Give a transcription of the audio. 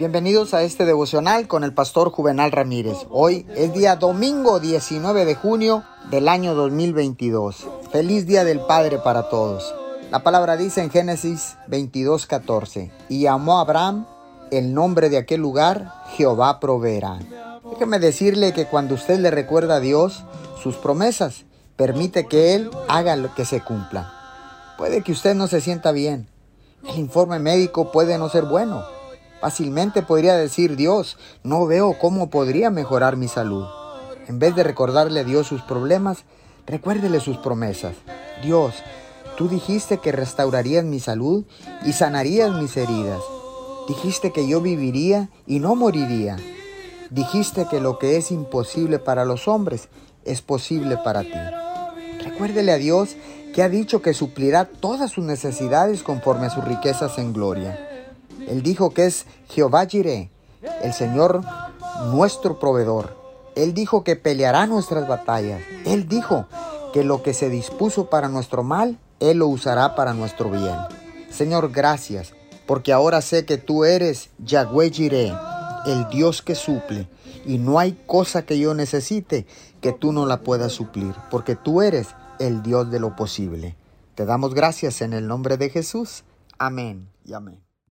Bienvenidos a este devocional con el pastor Juvenal Ramírez. Hoy es día domingo 19 de junio del año 2022. Feliz Día del Padre para todos. La palabra dice en Génesis 22:14, y llamó a Abraham el nombre de aquel lugar, Jehová proveerá. Déjeme decirle que cuando usted le recuerda a Dios sus promesas, permite que Él haga lo que se cumpla. Puede que usted no se sienta bien. El informe médico puede no ser bueno. Fácilmente podría decir Dios, no veo cómo podría mejorar mi salud. En vez de recordarle a Dios sus problemas, recuérdele sus promesas. Dios, tú dijiste que restaurarías mi salud y sanarías mis heridas. Dijiste que yo viviría y no moriría. Dijiste que lo que es imposible para los hombres es posible para ti. Recuérdele a Dios que ha dicho que suplirá todas sus necesidades conforme a sus riquezas en gloria. Él dijo que es Jehová Jireh, el Señor nuestro proveedor. Él dijo que peleará nuestras batallas. Él dijo que lo que se dispuso para nuestro mal, Él lo usará para nuestro bien. Señor, gracias, porque ahora sé que tú eres Yahweh Jireh, el Dios que suple, y no hay cosa que yo necesite que tú no la puedas suplir, porque tú eres el Dios de lo posible. Te damos gracias en el nombre de Jesús. Amén y amén.